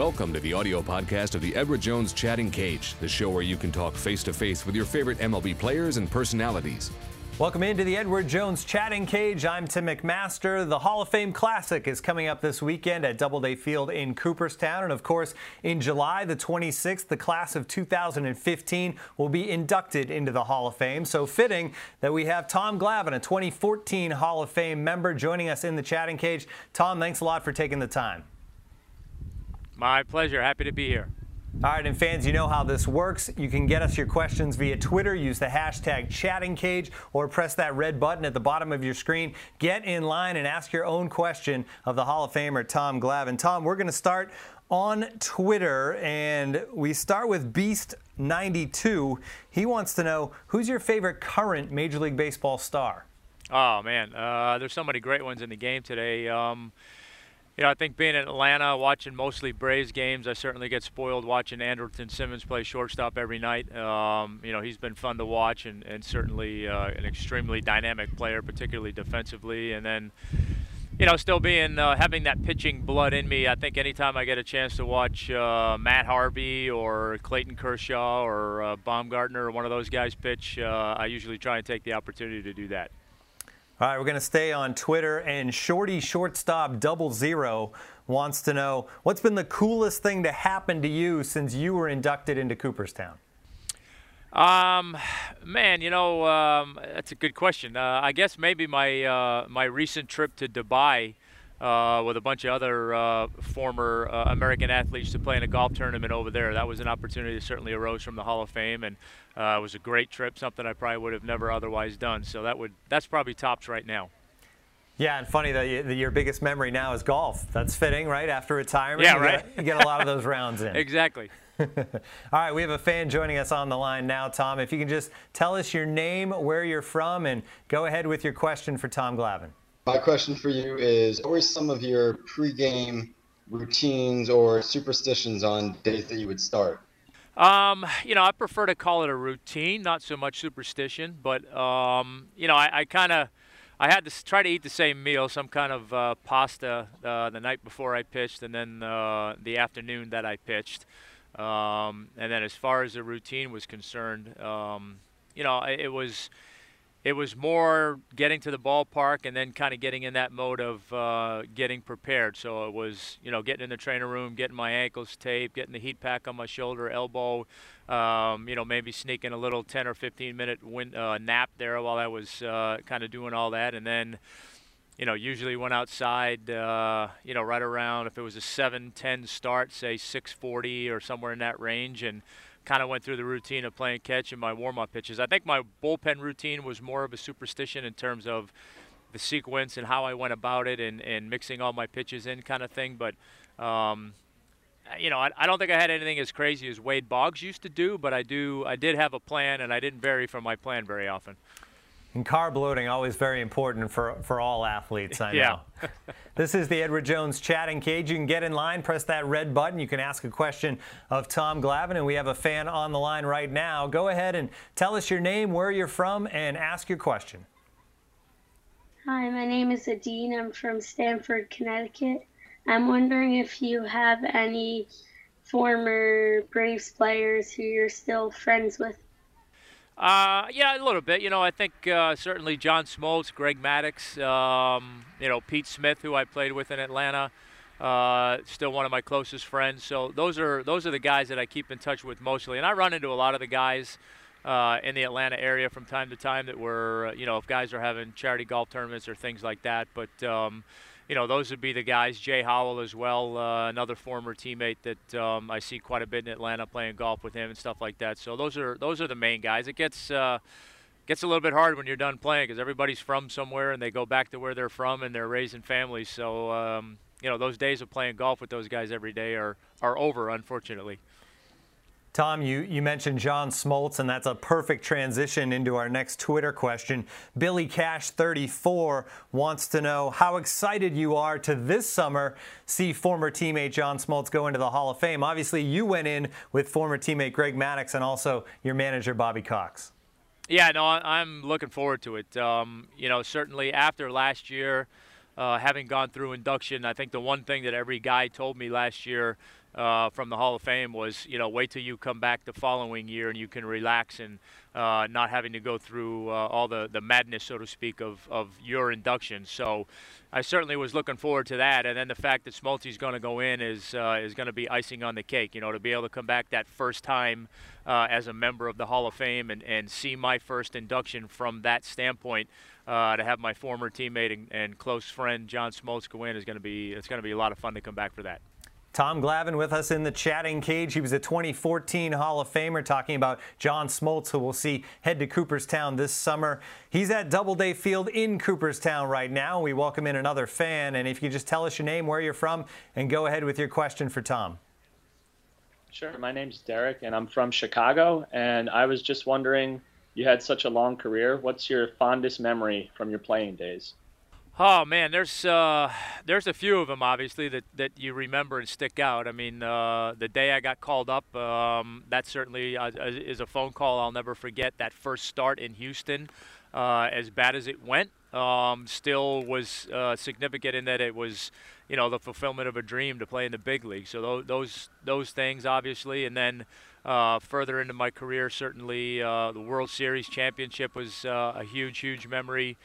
Welcome to the audio podcast of the Edward Jones Chatting Cage, the show where you can talk face to face with your favorite MLB players and personalities. Welcome into the Edward Jones Chatting Cage. I'm Tim McMaster. The Hall of Fame Classic is coming up this weekend at Doubleday Field in Cooperstown. And of course, in July the 26th, the class of 2015 will be inducted into the Hall of Fame. So fitting that we have Tom Glavine, a 2014 Hall of Fame member, joining us in the Chatting Cage. Tom, thanks a lot for taking the time. My pleasure. Happy to be here. All right, and fans, you know how this works. You can get us your questions via Twitter. Use the hashtag chattingcage or press that red button at the bottom of your screen. Get in line and ask your own question of the Hall of Famer, Tom Glavine. Tom, we're going to start on Twitter, and we start with Beast92. He wants to know who's your favorite current Major League Baseball star? Oh, man. Uh, there's so many great ones in the game today. Um, you know, I think being in Atlanta, watching mostly Braves games, I certainly get spoiled watching Andrelton Simmons play shortstop every night. Um, you know, he's been fun to watch and, and certainly uh, an extremely dynamic player, particularly defensively. And then, you know, still being uh, having that pitching blood in me. I think anytime I get a chance to watch uh, Matt Harvey or Clayton Kershaw or uh, Bumgarner or one of those guys pitch, uh, I usually try and take the opportunity to do that. All right, we're going to stay on Twitter. And Shorty Shortstop Double Zero wants to know what's been the coolest thing to happen to you since you were inducted into Cooperstown? Um, man, you know, um, that's a good question. Uh, I guess maybe my uh, my recent trip to Dubai uh, with a bunch of other uh, former uh, American athletes to play in a golf tournament over there. That was an opportunity that certainly arose from the Hall of Fame, and uh, it was a great trip, something I probably would have never otherwise done. So that would that's probably tops right now. Yeah, and funny that, you, that your biggest memory now is golf. That's fitting, right? After retirement, yeah, you right. Get, you get a lot of those rounds in. exactly. All right, we have a fan joining us on the line now, Tom. If you can just tell us your name, where you're from, and go ahead with your question for Tom Glavine. My question for you is what were some of your pregame routines or superstitions on days that you would start? Um, you know, I prefer to call it a routine, not so much superstition. But um, you know, I, I kind of I had to try to eat the same meal, some kind of uh, pasta uh, the night before I pitched, and then uh, the afternoon that I pitched. Um, and then as far as the routine was concerned, um, you know, it, it was it was more getting to the ballpark and then kind of getting in that mode of uh, getting prepared. So it was, you know, getting in the trainer room, getting my ankles taped, getting the heat pack on my shoulder, elbow, um, you know, maybe sneaking a little 10 or 15 minute win, uh, nap there while I was uh, kind of doing all that. And then, you know, usually went outside, uh, you know, right around if it was a 7:10 start, say 6:40 or somewhere in that range, and kind of went through the routine of playing catch and my warm-up pitches. I think my bullpen routine was more of a superstition in terms of the sequence and how I went about it and, and mixing all my pitches in kind of thing. But, um, you know, I, I, don't think I had anything as crazy as Wade Boggs used to do, but I do I did have a plan and I didn't vary from my plan very often. And carb loading always very important for, for all athletes, I know. yeah. this is the Edward Jones chatting cage. You can get in line, press that red button. You can ask a question of Tom Glavine, and we have a fan on the line right now. Go ahead and tell us your name, where you're from, and ask your question. Hi, my name is Adine. I'm from Stamford, Connecticut. I'm wondering if you have any former Braves players who you're still friends with. Uh, yeah, a little bit. You know, I think uh, certainly John Smoltz, Greg Maddux, um, you know, Pete Smith, who I played with in Atlanta, uh, still one of my closest friends. So those are those are the guys that I keep in touch with mostly. And I run into a lot of the guys uh, in the Atlanta area from time to time that were, you know, if guys are having charity golf tournaments or things like that. But um, you know, those would be the guys. Jay Howell as well, uh, another former teammate that um, I see quite a bit in Atlanta playing golf with him and stuff like that. So those are those are the main guys. It gets uh, gets a little bit hard when you're done playing because everybody's from somewhere and they go back to where they're from and they're raising families. So um, you know, those days of playing golf with those guys every day are are over, unfortunately. Tom, you, you mentioned John Smoltz, and that's a perfect transition into our next Twitter question. Billy Cash34 wants to know how excited you are to this summer see former teammate John Smoltz go into the Hall of Fame. Obviously, you went in with former teammate Greg Maddux and also your manager Bobby Cox. Yeah, no, I'm looking forward to it. Um, you know, certainly after last year, uh, having gone through induction, I think the one thing that every guy told me last year uh, from the Hall of Fame was, you know, wait till you come back the following year and you can relax and uh, not having to go through uh, all the, the madness, so to speak, of, of your induction. So I certainly was looking forward to that. And then the fact that Smolty's going to go in is, uh, is going to be icing on the cake, you know, to be able to come back that first time uh, as a member of the Hall of Fame and, and see my first induction from that standpoint. Uh, to have my former teammate and, and close friend John Smoltz go in is going to be it's going to be a lot of fun to come back for that. Tom Glavine with us in the chatting cage. He was a 2014 Hall of Famer talking about John Smoltz, who we'll see head to Cooperstown this summer. He's at Doubleday Field in Cooperstown right now. We welcome in another fan. And if you just tell us your name, where you're from, and go ahead with your question for Tom. Sure. My name's Derek, and I'm from Chicago. And I was just wondering, you had such a long career. What's your fondest memory from your playing days? Oh man, there's uh, there's a few of them obviously that, that you remember and stick out. I mean, uh, the day I got called up, um, that certainly uh, is a phone call I'll never forget. That first start in Houston, uh, as bad as it went, um, still was uh, significant in that it was, you know, the fulfillment of a dream to play in the big league. So those those, things obviously, and then. Uh, further into my career, certainly the World Series championship was a huge, huge memory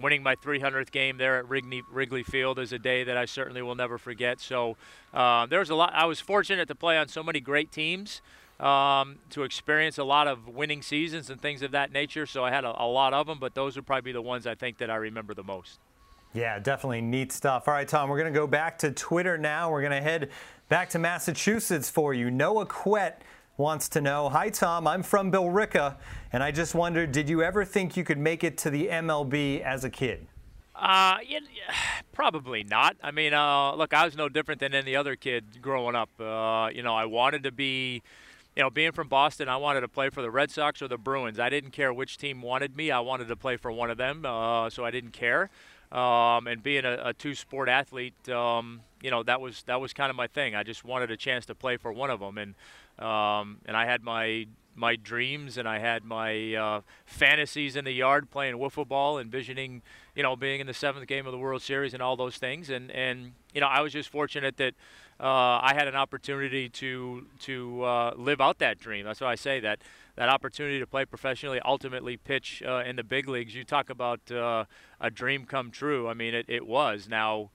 winning my 300th game there at Wrigley, Wrigley Field is a day that I certainly will never forget. So uh, there was a lot. I was fortunate to play on so many great teams, um, to experience a lot of winning seasons and things of that nature. So I had a, a lot of them, but those would probably be the ones I think that I remember the most. Yeah, definitely neat stuff. All right, Tom, we're going to go back to Twitter now. We're going to head back to Massachusetts for you. Noah Quet wants to know Hi, Tom. I'm from Billerica, and I just wondered did you ever think you could make it to the MLB as a kid? Uh, yeah, probably not. I mean, uh, look, I was no different than any other kid growing up. Uh, you know, I wanted to be, you know, being from Boston, I wanted to play for the Red Sox or the Bruins. I didn't care which team wanted me. I wanted to play for one of them, uh, so I didn't care. Um, and being a, a two-sport athlete, um, you know, that was that was kind of my thing. I just wanted a chance to play for one of them, and um, and I had my my dreams and I had my uh, fantasies in the yard playing wiffle ball, envisioning, you know, being in the seventh game of the World Series and all those things. And and you know, I was just fortunate that uh, I had an opportunity to to uh, live out that dream. That's why I say that that opportunity to play professionally, ultimately pitch uh, in the big leagues. You talk about uh, a dream come true. I mean, it, it was. Now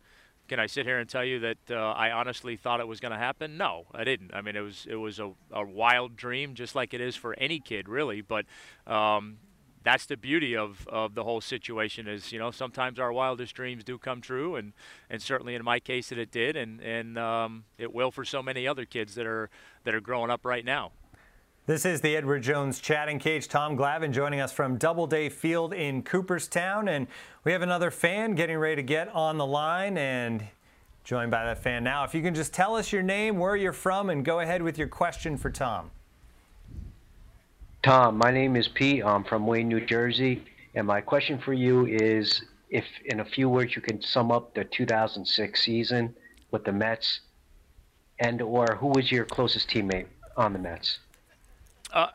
can I sit here and tell you that uh, I honestly thought it was going to happen? No, I didn't. I mean, it was it was a, a wild dream, just like it is for any kid, really. But um, that's the beauty of, of the whole situation is you know sometimes our wildest dreams do come true and and certainly in my case that it did and and um, it will for so many other kids that are that are growing up right now. This is the Edward Jones chatting cage. Tom Glavine joining us from Doubleday Field in Cooperstown. And we have another fan getting ready to get on the line and joined by that fan now. If you can just tell us your name, where you're from, and go ahead with your question for Tom. Tom, my name is Pete. I'm from Wayne, New Jersey. And my question for you is if, in a few words, you can sum up the 2006 season with the Mets and or who was your closest teammate on the Mets? Uh,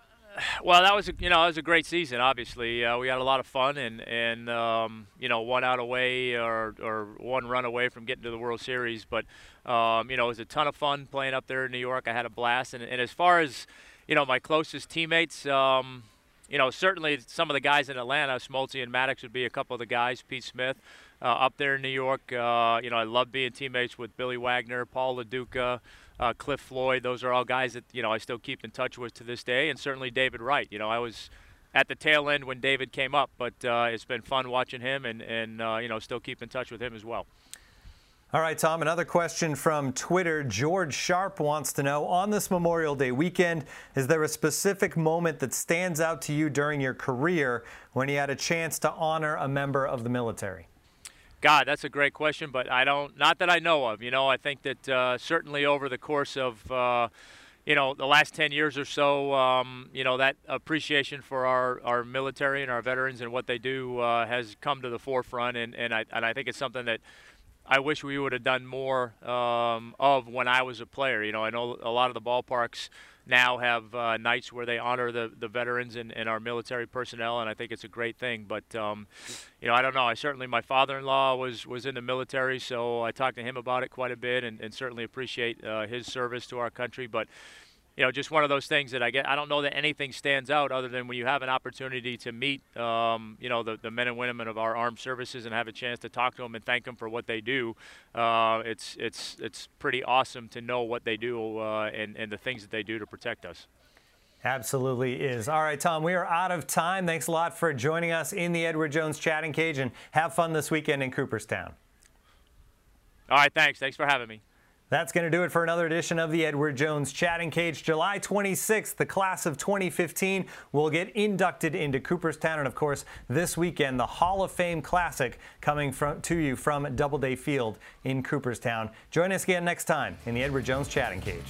well, that was a, you know that was a great season. Obviously, uh, we had a lot of fun and and um, you know one out away or or one run away from getting to the World Series. But um, you know it was a ton of fun playing up there in New York. I had a blast. And, and as far as you know, my closest teammates. Um, you know, certainly some of the guys in Atlanta, Smoltz and Maddux would be a couple of the guys. Pete Smith uh, up there in New York. Uh, you know, I love being teammates with Billy Wagner, Paul Lo Duca uh, Cliff Floyd. Those are all guys that you know I still keep in touch with to this day, and certainly David Wright. You know, I was at the tail end when David came up, but uh, it's been fun watching him, and and uh, you know still keep in touch with him as well. All right, Tom, another question from Twitter. George Sharp wants to know on this Memorial Day weekend, is there a specific moment that stands out to you during your career when you had a chance to honor a member of the military? God, that's a great question, but I don't, not that I know of. You know, I think that uh, certainly over the course of, uh, you know, the last 10 years or so, um, you know, that appreciation for our, our military and our veterans and what they do uh, has come to the forefront. And, and, I, and I think it's something that I wish we would have done more um, of when I was a player. You know, I know a lot of the ballparks now have uh, nights where they honor the, the veterans and, and our military personnel, and I think it's a great thing. But um, you know, I don't know. I certainly my father-in-law was was in the military, so I talked to him about it quite a bit, and, and certainly appreciate uh, his service to our country. But you know, just one of those things that I get. I don't know that anything stands out other than when you have an opportunity to meet, um, you know, the, the men and women of our armed services and have a chance to talk to them and thank them for what they do. Uh, it's it's it's pretty awesome to know what they do uh, and and the things that they do to protect us. Absolutely is. All right, Tom, we are out of time. Thanks a lot for joining us in the Edward Jones chatting cage and have fun this weekend in Cooperstown. All right, thanks. Thanks for having me. That's going to do it for another edition of the Edward Jones Chatting Cage. July 26th, the class of 2015 will get inducted into Cooperstown. And of course, this weekend, the Hall of Fame Classic coming from, to you from Doubleday Field in Cooperstown. Join us again next time in the Edward Jones Chatting Cage.